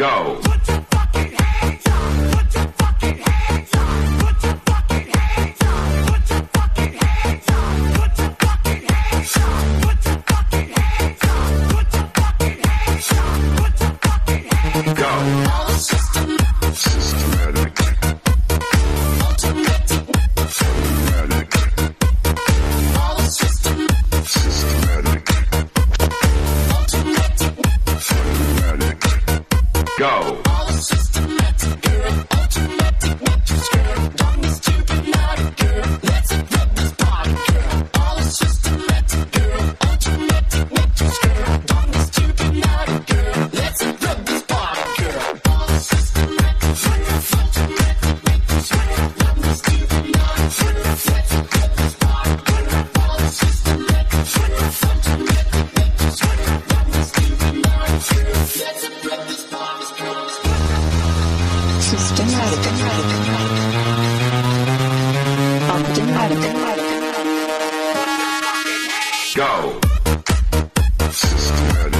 Go. Go. Go. Systematic.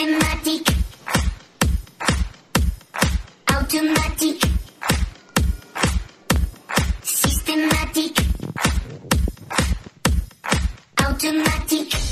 Systematic. Automatic. Systematic. Automatic.